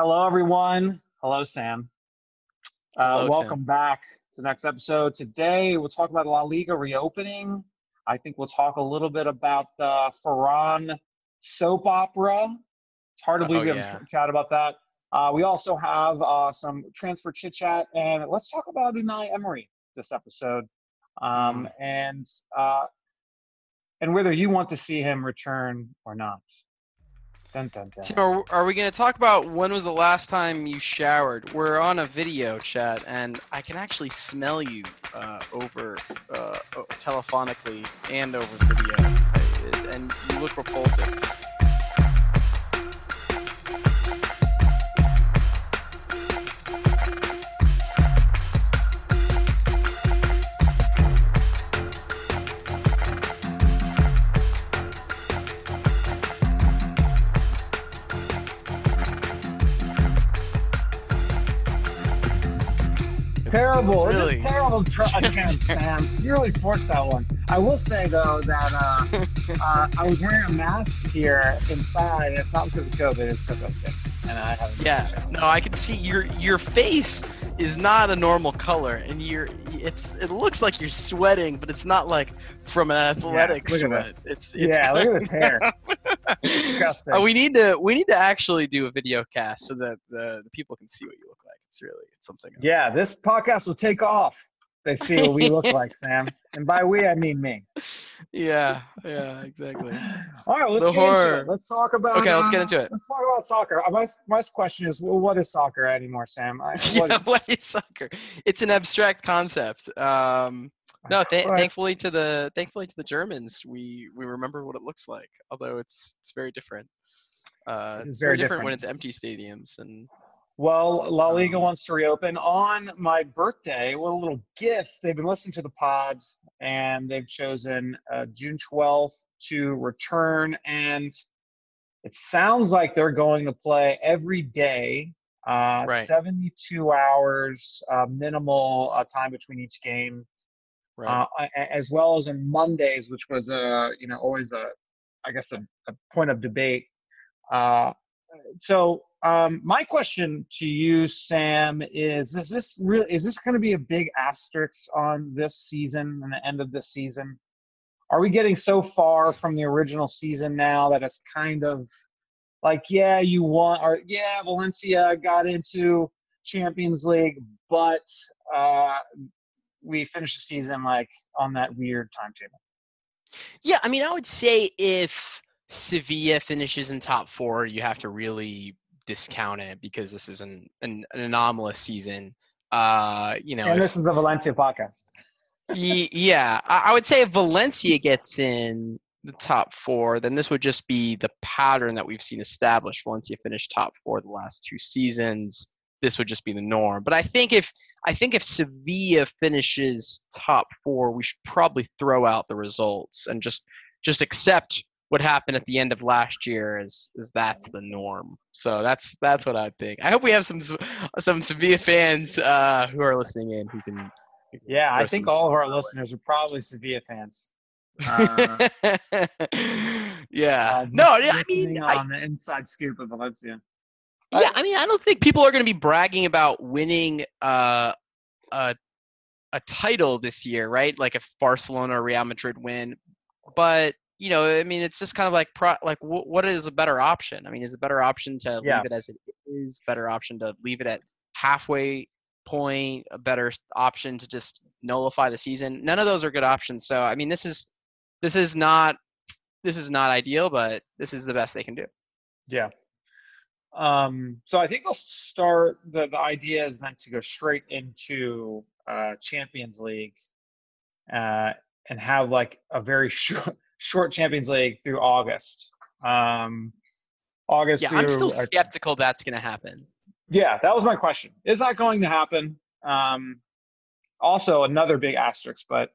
Hello, everyone. Hello, Sam. Uh, Hello, welcome Tim. back to the next episode. Today, we'll talk about La Liga reopening. I think we'll talk a little bit about the Ferran soap opera. It's hard to believe Oh, we haven't chat about that. Uh, we also have uh, some transfer chit chat, and let's talk about Unai Emery this episode, um, Mm. and uh, and whether you want to see him return or not. Dun, dun, dun. Tim, are, are we going to talk about when was the last time you showered? We're on a video chat, and I can actually smell you uh, over uh, telephonically and over video, and you look repulsive. Terrible. It's really- terrible attempt, Sam. You really forced that one. I will say though that uh, uh, I was wearing a mask here inside. And it's not because of COVID. It's because I was sick, and I haven't. Yeah, no, I can see your your face is not a normal color, and you're it's it looks like you're sweating, but it's not like from an athletic at sweat. It's it's Yeah, look at his hair. Disgusting. Oh, we need to we need to actually do a video cast so that the, the people can see what you. It's really it's something. Else. Yeah, this podcast will take off. They see what we look like, Sam, and by we I mean me. Yeah. Yeah. Exactly. All right, let's The get into it. Let's talk about. Okay, let's get uh, into it. Let's talk about soccer. Uh, My my question is, well, what is soccer anymore, Sam? I, what yeah, is- what is soccer? It's an abstract concept. Um, no, th- thankfully to the thankfully to the Germans, we we remember what it looks like. Although it's it's very different. Uh, It is very very different when it's empty stadiums and Well, La Liga Um, wants to reopen on my birthday. What a little gift. They've been listening to the pod and they've chosen uh, June 12th to return. And it sounds like they're going to play every day, uh, Right. 72 hours, uh, minimal uh, time between each game, right. uh, a- as well as on Mondays, which was a you know always a I guess a, a point of debate. Uh, so um, my question to you, Sam, is: Is this really? Is this going to be a big asterisk on this season and the end of this season? Are we getting so far from the original season now that it's kind of like, yeah, you want, or yeah, Valencia got into Champions League, but uh, we finished the season like on that weird timetable. Yeah, I mean, I would say if Sevilla finishes in top four, you have to really discount it because this is an an, an anomalous season. Uh, you know, and if- this is a Valencia podcast. Ye- yeah, I, I would say if Valencia gets in the top four, then this would just be the pattern that we've seen established. Valencia finished top four the last two seasons. This would just be the norm. But I think if I think if Sevilla finishes top four, we should probably throw out the results and just just accept what happened at the end of last year as as that's the norm. So that's that's what I think. I hope we have some some Sevilla fans uh, who are listening in who can Yeah, I think all of our shit my way. listeners are probably Sevilla fans. Uh, yeah. uh, no, yeah, I mean, I, on the inside scoop of Valencia. yeah, I mean, I don't think people are going to be bragging about winning uh, a a title this year, right? Like if Barcelona or Real Madrid win, but you know, I mean, it's just kind of like pro, like wh- what is a better option? I mean, is a better option to Yeah. leave it as it is? Better option to leave it at halfway point? A better option to just nullify the season? None of those are good options. So, I mean, this is this is not this is not ideal, but this is the best they can do. Yeah. Um, so I think I'll start. The, the idea is then to go straight into uh, Champions League uh, and have like a very short, short Champions League through August. Um, August. Yeah, I'm through, still uh, skeptical that's going to happen. Yeah, that was my question. Is that going to happen? Um, also, another big asterisk, but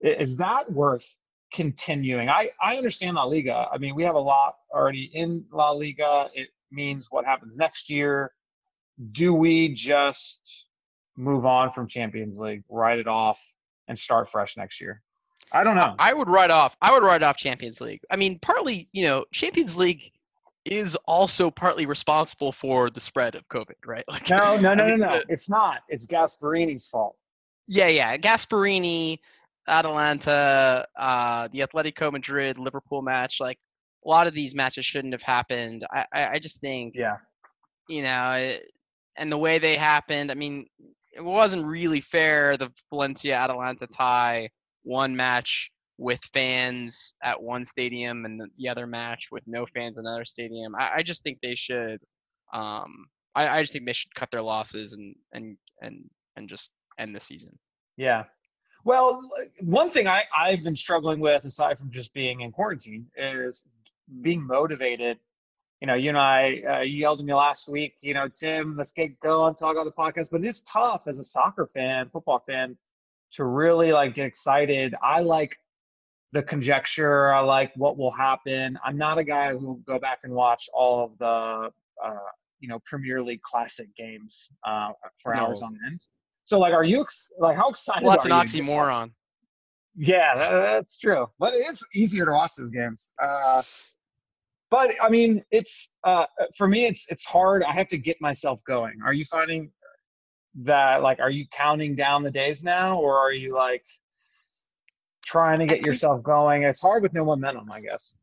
is that worth continuing? I, I understand La Liga. I mean, we have a lot already in La Liga. It means what happens next year. Do we just move on from Champions League, write it off, and start fresh next year? I don't know. I would write off. I would write off Champions League. I mean, partly, you know, Champions League is also partly responsible for the spread of COVID, right? Like, no, no, no, I mean, no, no. It's not. It's Gasperini's fault. Yeah, yeah. Gasperini, Atalanta, uh, the Atletico Madrid Liverpool match, like a lot of these matches shouldn't have happened. I, I, I just think, yeah, you know, it, and the way they happened, I mean, it wasn't really fair. The Valencia Atalanta tie, one match with fans at one stadium and the other match with no fans another stadium. I, I just think they should. Um, I, I just think they should cut their losses and and and and just end the season. Yeah. Well, one thing I, I've been struggling with, aside from just being in quarantine, is being motivated. You know, you and I, uh, you yelled at me last week, you know, Tim, let's get going, talk about the podcast. But it's tough as a soccer fan, football fan, to really like get excited. I like the conjecture. I like what will happen. I'm not a guy who will go back and watch all of the, uh, you know, Premier League classic games uh, for no. hours on end. So, like, are you like how excited? Well, that's an oxymoron. Yeah, that, that's true. But it is easier to watch those games. Uh, but I mean, it's uh, for me, it's it's hard. I have to get myself going. Are you finding that like, are you counting down the days now, or are you like? trying to get yourself going. It's hard with no momentum, I guess.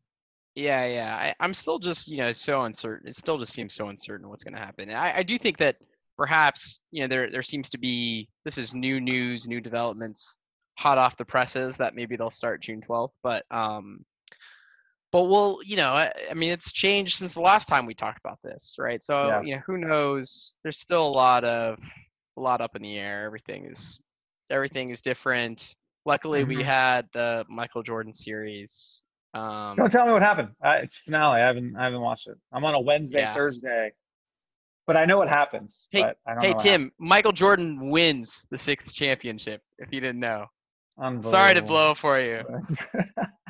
Yeah, yeah. I, am still just, you know, so uncertain. It still just seems so uncertain what's going to happen. I, I do think that perhaps, you know, there there seems to be this is new news, new developments, hot off the presses that maybe they'll start June 12th. But um, but we'll, you know, I, I mean, it's changed since the last time we talked about this, right? So yeah. you know, who knows? There's still a lot of a lot up in the air. Everything is everything is different Luckily, mm-hmm. we had the Michael Jordan series. Um, Don't tell me what happened. Uh, it's finale. I haven't I haven't watched it. I'm on a Wednesday, yeah. Thursday, but I know what happens. Hey, hey, Tim. Michael Jordan wins the sixth championship. If you didn't know. Sorry to blow for you.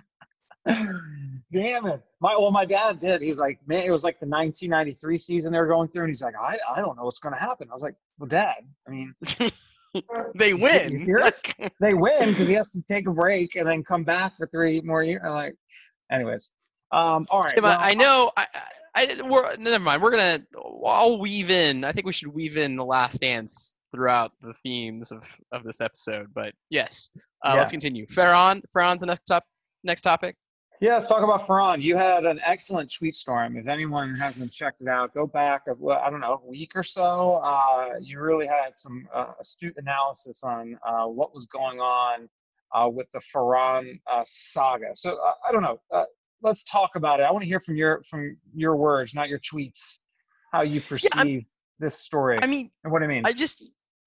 Damn it. My well, my dad did. He's like, man, it was like the 1993 season they were going through, and he's like, I, I don't know what's gonna happen. I was like, well, Dad, I mean, they win. they win because he has to take a break and then come back for three more years. Like, anyways, um, all right. Tim, well, I know. I, I, we're never mind. We're gonna. I'll weave in. I think we should weave in the Last Dance throughout the themes of of this episode. But yes, uh, yeah. let's continue. Ferran. Ferran's the next top. Next topic. Yeah, let's talk about Ferran. You had an excellent tweet storm. If anyone hasn't checked it out, go back, a, well, I don't know, a week or so. Uh, you really had some uh, astute analysis on uh, what was going on uh, with the Ferran uh, saga. So uh, I don't know. let's talk about it. I want to hear from your from your words, not your tweets, how you perceive yeah, this story. I mean, and what it means. I just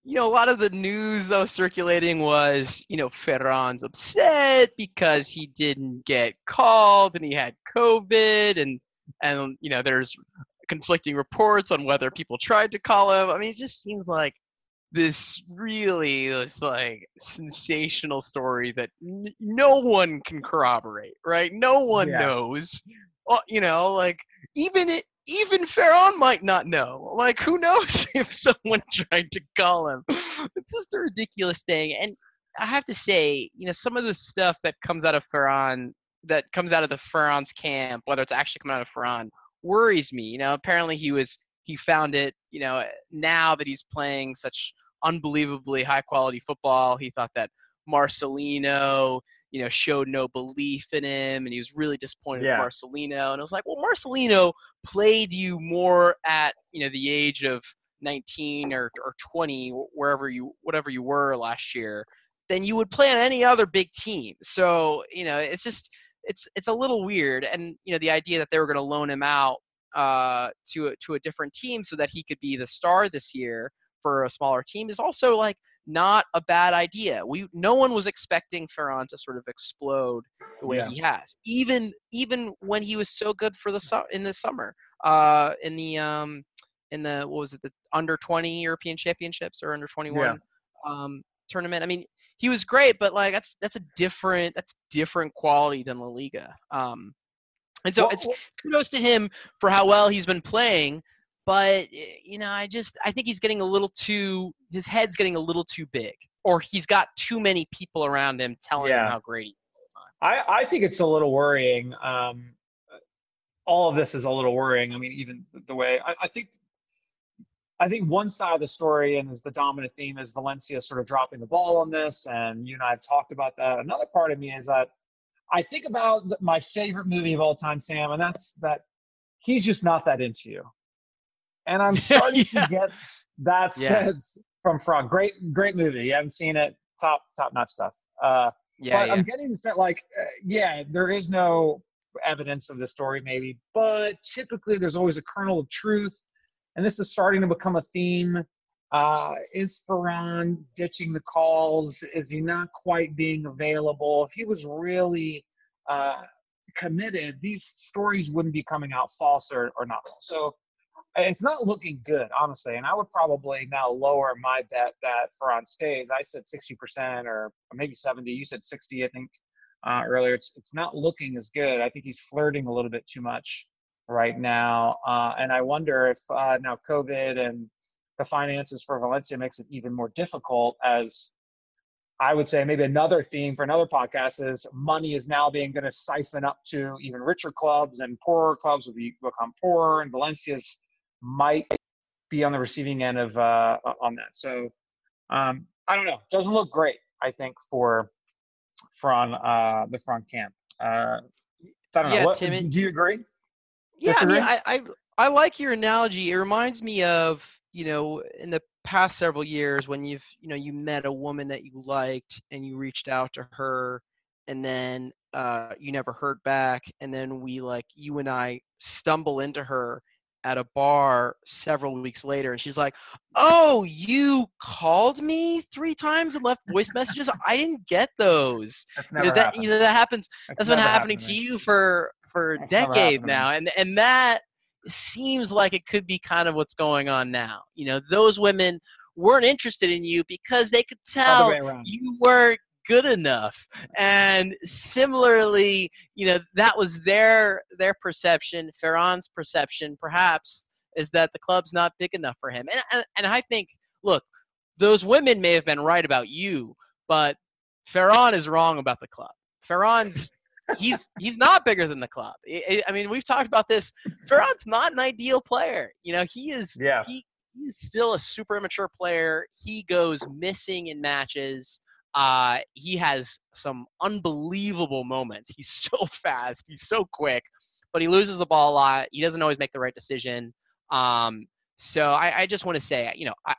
you know, a lot of the news that was circulating was, you know, Ferran's upset because he didn't get called and he had COVID and and you know, there's conflicting reports on whether people tried to call him. I mean, it just seems like this really this like sensational story that n- no one can corroborate, right? No one yeah. knows. You know, like even it, even Ferran might not know. Like, who knows if someone tried to call him? It's just a ridiculous thing. And I have to say, you know, some of the stuff that comes out of Ferran, that comes out of the Ferran's camp, whether it's actually coming out of Ferran, worries me. You know, apparently he was he found it. You know, now that he's playing such unbelievably high quality football, he thought that Marcelino you know, showed no belief in him, and he was really disappointed yeah. with Marcelino. And I was like, well, Marcelino played you more at you know the age of 19 or, or 20, wherever you whatever you were last year, than you would play on any other big team. So you know, it's just it's it's a little weird, and you know, the idea that they were going to loan him out uh, to a, to a different team so that he could be the star this year for a smaller team is also like not a bad idea. We no one was expecting Ferran to sort of explode the way yeah. he has. Even even when he was so good for the su- in the summer, uh, in the um, in the what was it the under 20 European Championships or under 21 yeah. um, tournament. I mean, he was great, but like that's that's a different that's different quality than La Liga. Um, and so well, it's kudos to him for how well he's been playing but eh, you know i just i think he's getting a little too his head's getting a little too big or he's got too many people around him telling yeah. him how great he is I, I think it's a little worrying um, all of this is a little worrying. I mean, even the way I, I think I think one side of the story and is the dominant theme is Valencia sort of dropping the ball on this, and you and I have talked about that. Another part of me is that I think about my favorite movie of all time, Sam, and that's that he's just not that into you. And I'm starting yeah. to get that yeah. sense from Frog. Great, great movie. You haven't seen it? Top, top notch stuff. Uh, yeah, but yeah. I'm getting the sense like, uh, yeah, there is no evidence of the story, maybe, but typically there's always a kernel of truth, and this is starting to become a theme. Uh, is Ferran ditching the calls? Is he not quite being available? If he was really uh, committed, these stories wouldn't be coming out false or, or not. So it's not looking good, honestly. And I would probably now lower my bet that Ferran stays. I said 60% or maybe 70. You said 60, I think, uh, earlier. It's, it's not looking as good. I think he's flirting a little bit too much right now. Uh, and I wonder if uh, now COVID and the finances for Valencia makes it even more difficult as I would say maybe another theme for another podcast is money is now being going to siphon up to even richer clubs and poorer clubs will be, become poorer and Valencia's might be on the receiving end of uh, on that. So um, I don't know. Doesn't look great. I think for from uh, the front camp. Uh, I don't yeah, know. What, Tim, do you agree? Yeah, Disagree? I mean, I, I I like your analogy. It reminds me of you know in the past several years when you've you know you met a woman that you liked and you reached out to her and then uh, you never heard back and then we like you and I stumble into her at a bar several weeks later and she's like oh you called me three times and left voice messages? I didn't get those. You know, that, you know that happens that's, that's been happening to, to you for for a decade now and and that seems like it could be kind of what's going on now. You know those women weren't interested in you because they could tell you weren't good enough. And similarly you know that was their their perception ferran's perception perhaps is that the club's not big enough for him. And, and, and i think look those women may have been right about you but ferran is wrong about the club. Ferran's he's he's not bigger than the club. I, I mean we've talked about this. Ferran's not an ideal player. You know he is yeah. he, he's still a super immature player. He goes missing in matches uh, he has some unbelievable moments. He's so fast. He's so quick, but he loses the ball a lot. He doesn't always make the right decision. Um, so I, I just want to say, you know, I,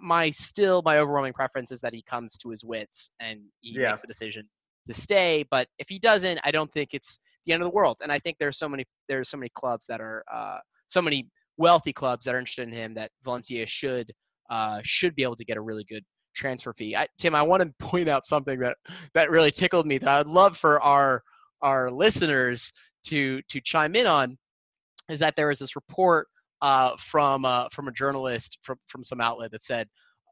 my still my overwhelming preference is that he comes to his wits and he yeah. makes the decision to stay. But if he doesn't, I don't think it's the end of the world. And I think there's so many there's so many clubs that are uh, so many wealthy clubs that are interested in him that Valencia should uh, should be able to get a really good transfer fee. I, Tim, I want to point out something that that really tickled me that I would love for our our listeners to to chime in on is that there was this report uh, from uh, from a journalist from from some outlet that said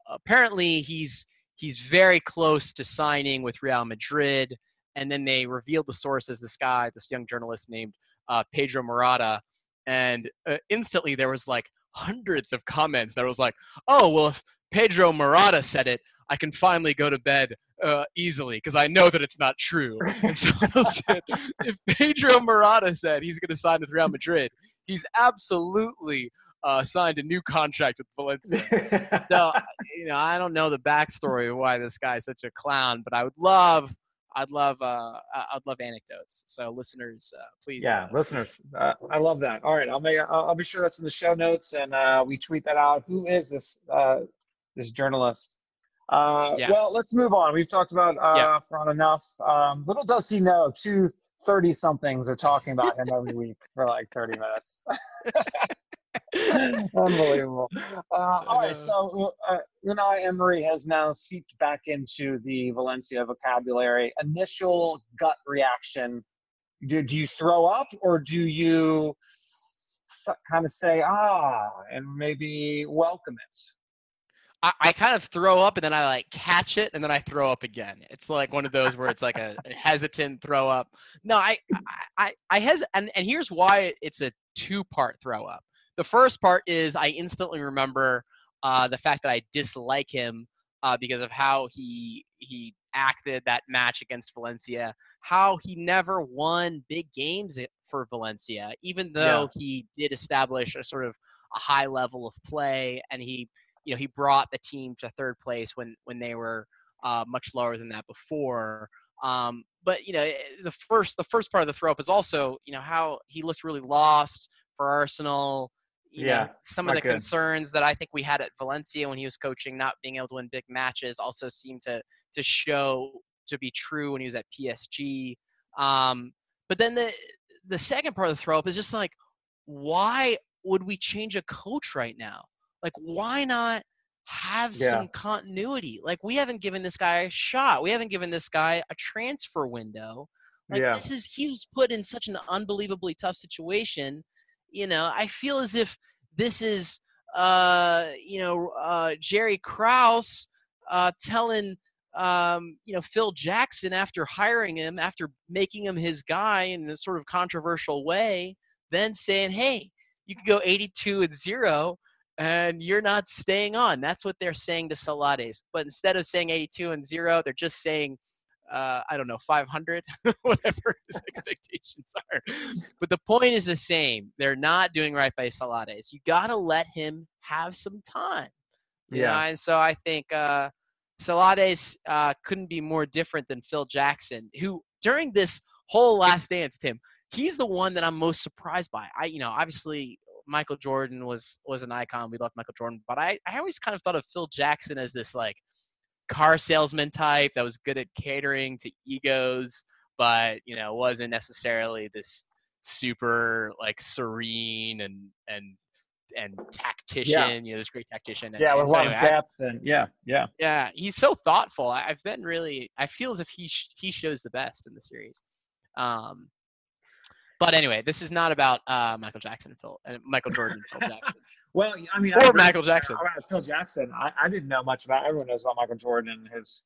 apparently he's he's very close to signing with Real Madrid, and then they revealed the source as this guy, this young journalist named uh, Pedro Morata, and uh, instantly there was like hundreds of comments that was like, oh well, if Pedro Morata said it, I can finally go to bed uh, easily because I know that it's not true. And so said, if Pedro Morata said he's going to sign with Real Madrid, he's absolutely uh, signed a new contract with Valencia. so, you know, I don't know the backstory of why this guy's such a clown, but I would love, I'd love, uh, I'd love anecdotes. So, listeners, uh, please. Yeah, uh, listeners, uh, I love that. All right, I'll make, I'll, I'll, be sure that's in the show notes, and uh, we tweet that out. Who is this? Uh, this journalist. Uh, yeah. Well, let's move on. We've talked about uh, yeah. Ferran enough. Um, little does he know, two 30 somethings are talking about him every week for like 30 minutes. Unbelievable. Uh, all right, so uh, Unai Emery has now seeped back into the Valencia vocabulary. Initial gut reaction: do, do you throw up, or do you kind of say ah and maybe welcome it? I, I, kind of throw up and then I like catch it and then I throw up again. It's like one of those where it's like a, a hesitant throw up. No, I I I has and, and here's why it's a two part throw up. The first part is I instantly remember uh, the fact that I dislike him uh, because of how he he acted that match against Valencia, how he never won big games for Valencia, even though yeah. he did establish a sort of a high level of play and he you know he brought the team to third place when when they were uh, much lower than that before. Um, but you know eh, the first the first part of the throw up is also you know how he looked really lost for Arsenal. You yeah, know, some of the good. concerns that I think we had at Valencia when he was coaching, not being able to win big matches, also seemed to to show to be true when he was at PSG. Um, but then the the second part of the throw up is just like, why would we change a coach right now? Like, why not have yeah. some continuity? Like, we haven't given this guy a shot. We haven't given this guy a transfer window. Like, yeah. this is, he was put in such an unbelievably tough situation. You know, I feel as if this is, uh, you know, uh, Jerry Krause uh, telling, um, you know, Phil Jackson after hiring him, after making him his guy in a sort of controversial way, then saying, hey, you can go 82 and zero and you're not staying on. That's what they're saying to Celades. But instead of saying 82 and zero, they're just saying, uh, I don't know, 500, whatever his expectations are. But the point is the same. They're not doing right by Celades. You got to let him have some time. yeah. Know? And so I think uh, Celades uh, couldn't be more different than Phil Jackson, who during this whole last dance, Tim, he's the one that I'm most surprised by. I, you know, obviously Michael Jordan was was an icon. We loved Michael Jordan, but I I always kind of thought of Phil Jackson as this like car salesman type that was good at catering to egos, but you know wasn't necessarily this super like serene and and and tactician, yeah. you know, this great tactician. And, yeah, with so a lot anyway, of depth and yeah, yeah, yeah. He's so thoughtful. I, have been really. I feel as if he sh- he shows the best in the series. Um, but anyway, this is not about uh, Michael Jackson, Phil, and uh, Michael Jordan, Phil Jackson. well, I mean, or I Michael Jackson. About Phil Jackson, I, I didn't know much about. Everyone knows about Michael Jordan and his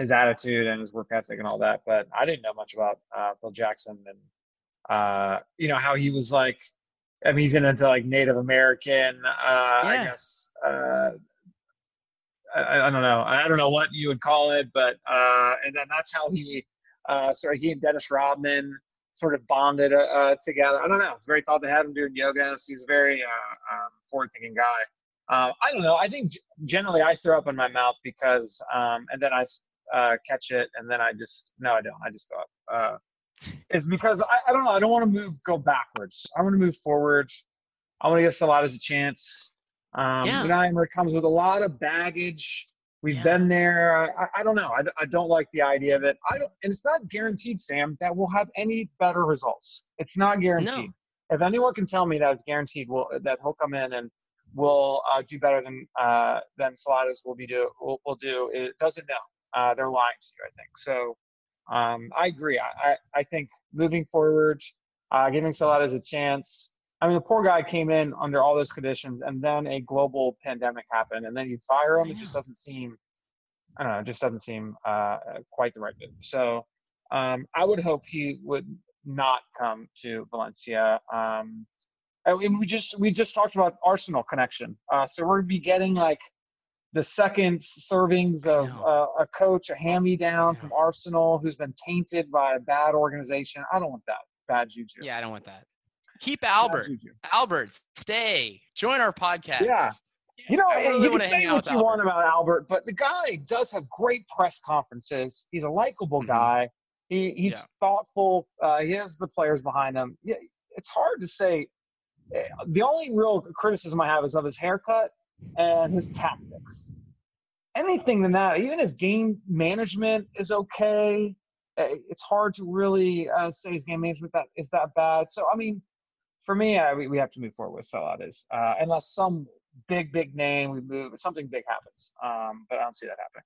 his attitude and his work ethic and all that, but I didn't know much about uh, Phil Jackson and uh, you know how he was like. I mean, he's into like Native American. Uh, yeah. I guess. Uh, I, I, don't know. I don't know what you would call it, but uh, and then that's how he. Uh, so he and Dennis Rodman sort of bonded uh, uh, together. I don't know. It's very thought they had him doing yoga. He's a very uh, um, forward-thinking guy. Uh, I don't know. I think generally I throw up in my mouth because, um, and then I uh, catch it, and then I just no, I don't. I just throw up. Uh, it's because I, I don't know. I don't want to move, go backwards. I want to move forward. I want to give Celades a chance. Um, yeah. Unai comes with a lot of baggage. We've yeah. been there. I, I don't know. I, I don't like the idea of it. I don't, and it's not guaranteed, Sam, that we'll have any better results. It's not guaranteed. No. If anyone can tell me that it's guaranteed, will that he'll come in and we'll uh, do better than uh, than Celades will be do will, will do, it doesn't know. Uh, they're lying to you, I think. So um, I agree. I, I, I think moving forward, uh, giving Celades a chance, I mean, the poor guy came in under all those conditions, and then a global pandemic happened, and then you fire him. It just doesn't seem, I don't know, it just doesn't seem uh, quite the right move. So um, I would hope he would not come to Valencia. Um, and we just we just talked about Arsenal connection, uh, so we're gonna be getting like the second servings of uh, a coach, a hand-me-down from Arsenal who's been tainted by a bad organization. I don't want that bad juju. Yeah, I don't want that. Keep Albert. Albert, stay. Join our podcast. Yeah. You know, really you can say what you Albert. want about Albert, but the guy does have great press conferences. He's a likable mm-hmm. guy. He, he's yeah. thoughtful. Uh, he has the players behind him. Yeah, it's hard to say. Eh, the only real criticism I have is of his haircut and his tactics. Anything than that, even his game management is okay. Eh, it's hard to really uh, say his game management that is that bad. So I mean, for me, uh, we, we have to move forward with Celades, uh, unless some big, big name we move, something big happens. Um, but I don't see that happening.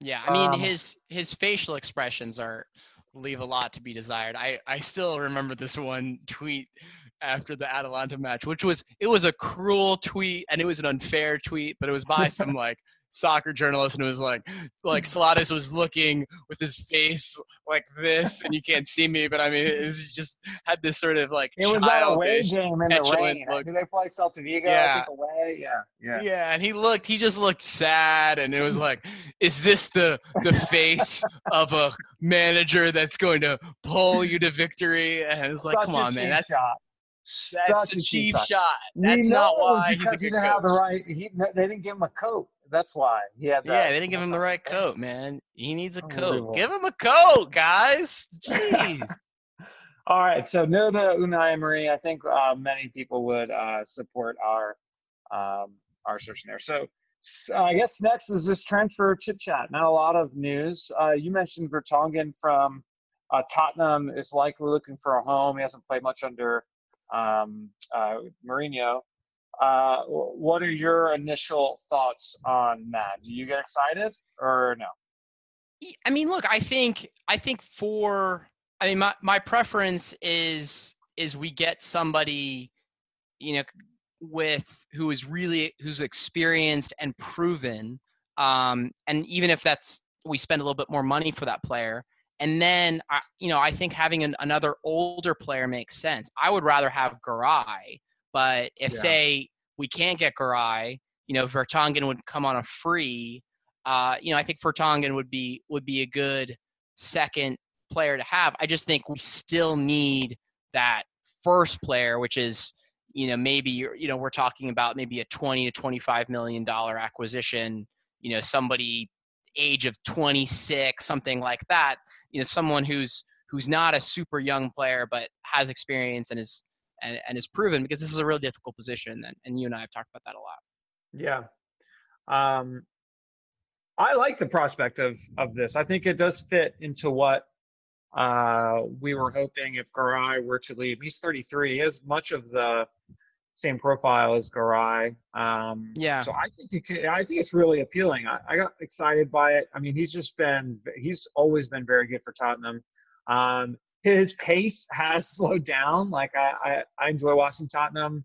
Yeah, I mean um, his his facial expressions are leave a lot to be desired. I I still remember this one tweet after the Atalanta match, which was it was a cruel tweet and it was an unfair tweet, but it was by some like soccer journalist and it was like like Celades was looking with his face like this and you can't see me but I mean it was just had this sort of like it was that away game in the rain. Look. Did they play Celta Vigo? Yeah. away. Yeah. Yeah. Yeah, and he looked he just looked sad and it was like is this the the face of a manager that's going to pull you to victory and it's like Such come on man that's shot. that's Such a cheap shot. shot. That's not why he's a because he didn't have the right. He, they didn't give him a coat. That's why had. Yeah, they didn't give him the right coat, man. He needs a coat. Give him a coat, guys. Jeez. All right, so no the Unai Emery. I think uh, many people would uh, support our um, our assertion there. So s- uh, I guess next is this transfer chit chat. Not a lot of news. Uh, you mentioned Vertonghen from uh, Tottenham is likely looking for a home. He hasn't played much under um, uh, Mourinho. Uh, what are your initial thoughts on that? Do you get excited or no? I mean, look, I think I think for I mean my, my preference is is we get somebody, you know, with who is really who's experienced and proven. Um, and even if that's we spend a little bit more money for that player. And then, I you know, I think having an, another older player makes sense. I would rather have Garay, but if Yeah. say we can't get Garay, you know, Vertonghen would come on a free. Uh, you know, I think Vertonghen would be would be a good second player to have. I just think we still need that first player, which is you know maybe you're- you know we're talking about maybe a 20 to 25 million dollar acquisition. You know, somebody age of 26, something like that. You know, someone who's who's not a super young player but has experience and is and, and is proven because this is a really difficult position. And, and you and I have talked about that a lot. Yeah. Um, I like the prospect of of this. I think it does fit into what uh, we were hoping if Garay were to leave. He's 33. He has much of the same profile as Garay. Um, Yeah. So I think it could, I think it's really appealing. I, I got excited by it. I mean, he's just been he's always been very good for Tottenham. Um, his pace has slowed down. Like I, I, I enjoy watching Tottenham,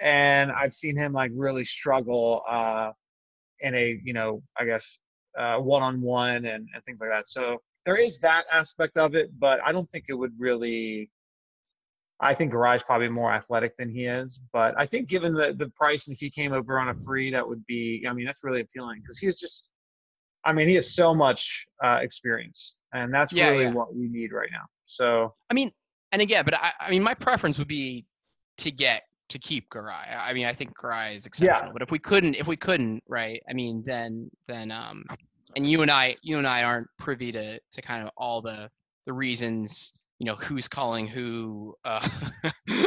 and I've seen him like really struggle uh, in a you know I guess one on one and and things like that. So there is that aspect of it, but I don't think it would really. I think Garay's probably more athletic than he is, but I think given the the price, and if he came over on a free, that would be. I mean, that's really appealing because he's just. I mean, he has so much uh, experience, and that's Yeah, really yeah. what we need right now. So I mean, and again, but I, I mean, my preference would be to get to keep Garay. I mean, I think Garay is exceptional. But if we couldn't, if we couldn't, right? I mean, then then um, and you and I, you and I aren't privy to to kind of all the the reasons. You know who's calling who, uh,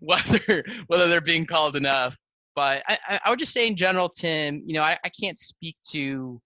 whether whether they're being called enough. But I, I- I would just say in general, Tim. You know, I, I can't speak to,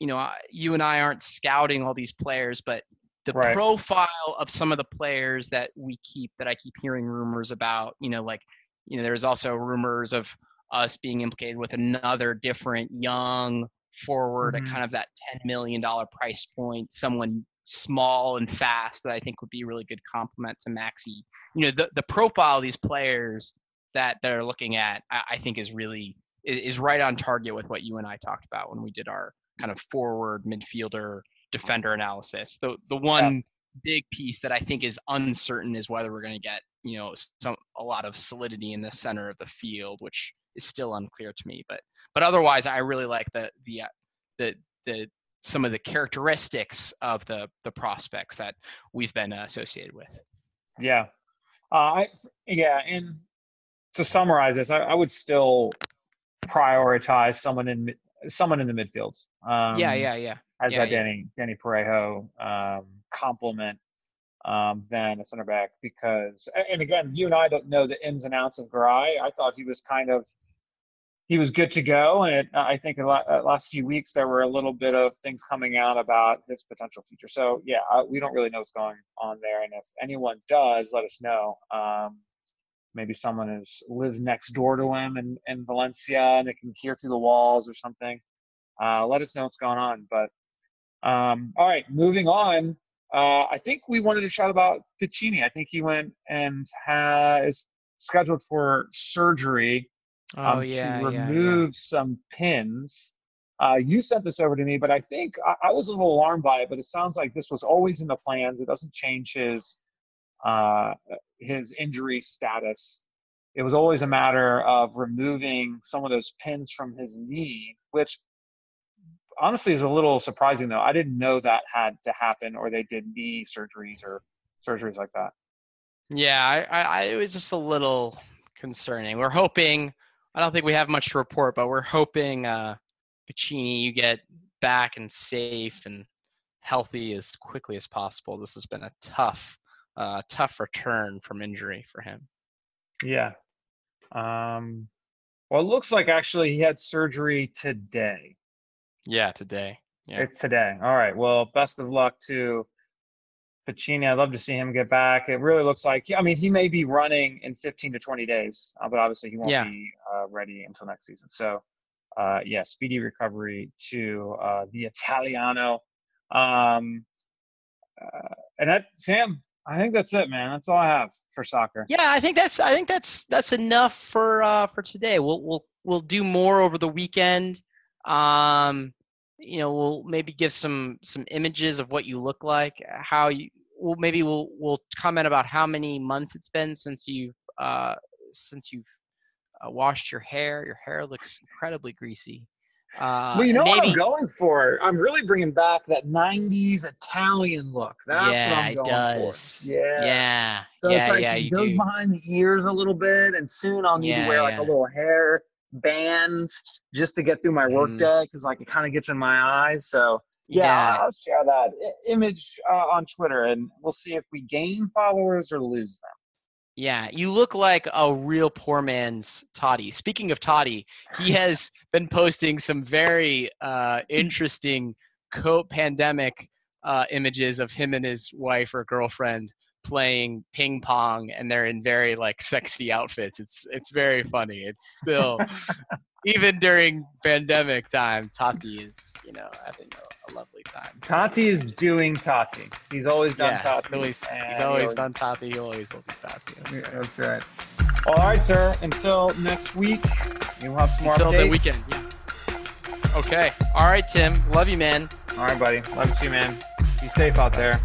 you know, you and I aren't scouting all these players, but the Right. profile of some of the players that we keep that I keep hearing rumors about, you know, like, you know, there's also rumors of us being implicated with another different young forward Mhm. at kind of that $10 million price point, someone small and fast that I think would be a really good complement to Maxi. You know, the, the profile of these players that they're looking at, I, I think is really is right on target with what you and I talked about when we did our kind of forward midfielder defender analysis. The the one big piece that I think is uncertain is whether we're going to get you know some a lot of solidity in the center of the field, which is still unclear to me. But but otherwise, I really like the the uh, the the some of the characteristics of the the prospects that we've been associated with. Yeah. Uh, I yeah, and to summarize this, I, I would still prioritize someone in someone in the midfields. Um, yeah, yeah, yeah. As yeah, that yeah. Danny Danny Parejo um, complement um, than a center back because, and again, you and I don't know the ins and outs of Garay. I thought he was kind of he was good to go, and it, I think the uh, last few weeks there were a little bit of things coming out about his potential future. So yeah, uh, we don't really know what's going on there, and if anyone does, let us know. Um, maybe someone is lives next door to him in, in Valencia and they can hear through the walls or something. Uh, let us know what's going on. But um, all right, moving on. Uh, I think we wanted to shout about Piccini. I think he went and has scheduled for surgery Oh um, yeah, to yeah, yeah. remove some pins. Uh, you sent this over to me, but I think I, I, was a little alarmed by it. But it sounds like this was always in the plans. It doesn't change his uh, his injury status. It was always a matter of removing some of those pins from his knee, which honestly is a little surprising. Though I didn't know that had to happen, or they did knee surgeries or surgeries like that. Yeah, I, I, it was just a little concerning. We're hoping. I don't think we have much to report, but we're hoping uh, Piccini, you get back and safe and healthy as quickly as possible. This has been a tough, uh, tough return from injury for him. Yeah. Um, well, it looks like actually he had surgery today. Yeah, today. Yeah. It's today. All right. Well, best of luck to Piccini. I'd love to see him get back. It really looks like, I mean, he may be running in 15 to 20 days, uh, but obviously he won't yeah. be uh, ready until next season. So, uh, yeah, speedy recovery to uh, the Italiano. Um, uh, and that, Sam, I think that's it, man. That's all I have for soccer. Yeah, I think that's I think that's that's enough for uh, for today. We'll we'll we'll do more over the weekend. Um, you know, we'll maybe give some some images of what you look like, how you. Well, maybe we'll we'll comment about how many months it's been since you've uh, since you've uh, washed your hair. Your hair looks incredibly greasy. Uh, well, you know maybe, what I'm going for? I'm really bringing back that '90s Italian look. That's yeah, what I'm going it does. for. Yeah, yeah, so yeah, it's like yeah. It goes do. behind the ears a little bit, and soon I'll need yeah, to wear like a little hair band just to get through my workday mm. because like it kind of gets in my eyes. So yeah, yeah. I'll share that image uh, on Twitter, and we'll see if we gain followers or lose them. Yeah, you look like a real poor man's Totti. Speaking of Totti, he has been posting some very uh, interesting co-pandemic uh, images of him and his wife or girlfriend playing ping pong and they're in very like sexy outfits. It's it's very funny. It's still even during pandemic time, Totti is, you know, having a, a lovely time. Totti is doing Totti. He's always done yeah, Totti. Always, he's always he done Totti. He always will be Totti. That's, right. That's right. All right, sir. Until next week, you'll have some more Until updates. the weekend, yeah. Okay. All right, Tim. Love you, man. All right, buddy. Love you, man. Be safe out there.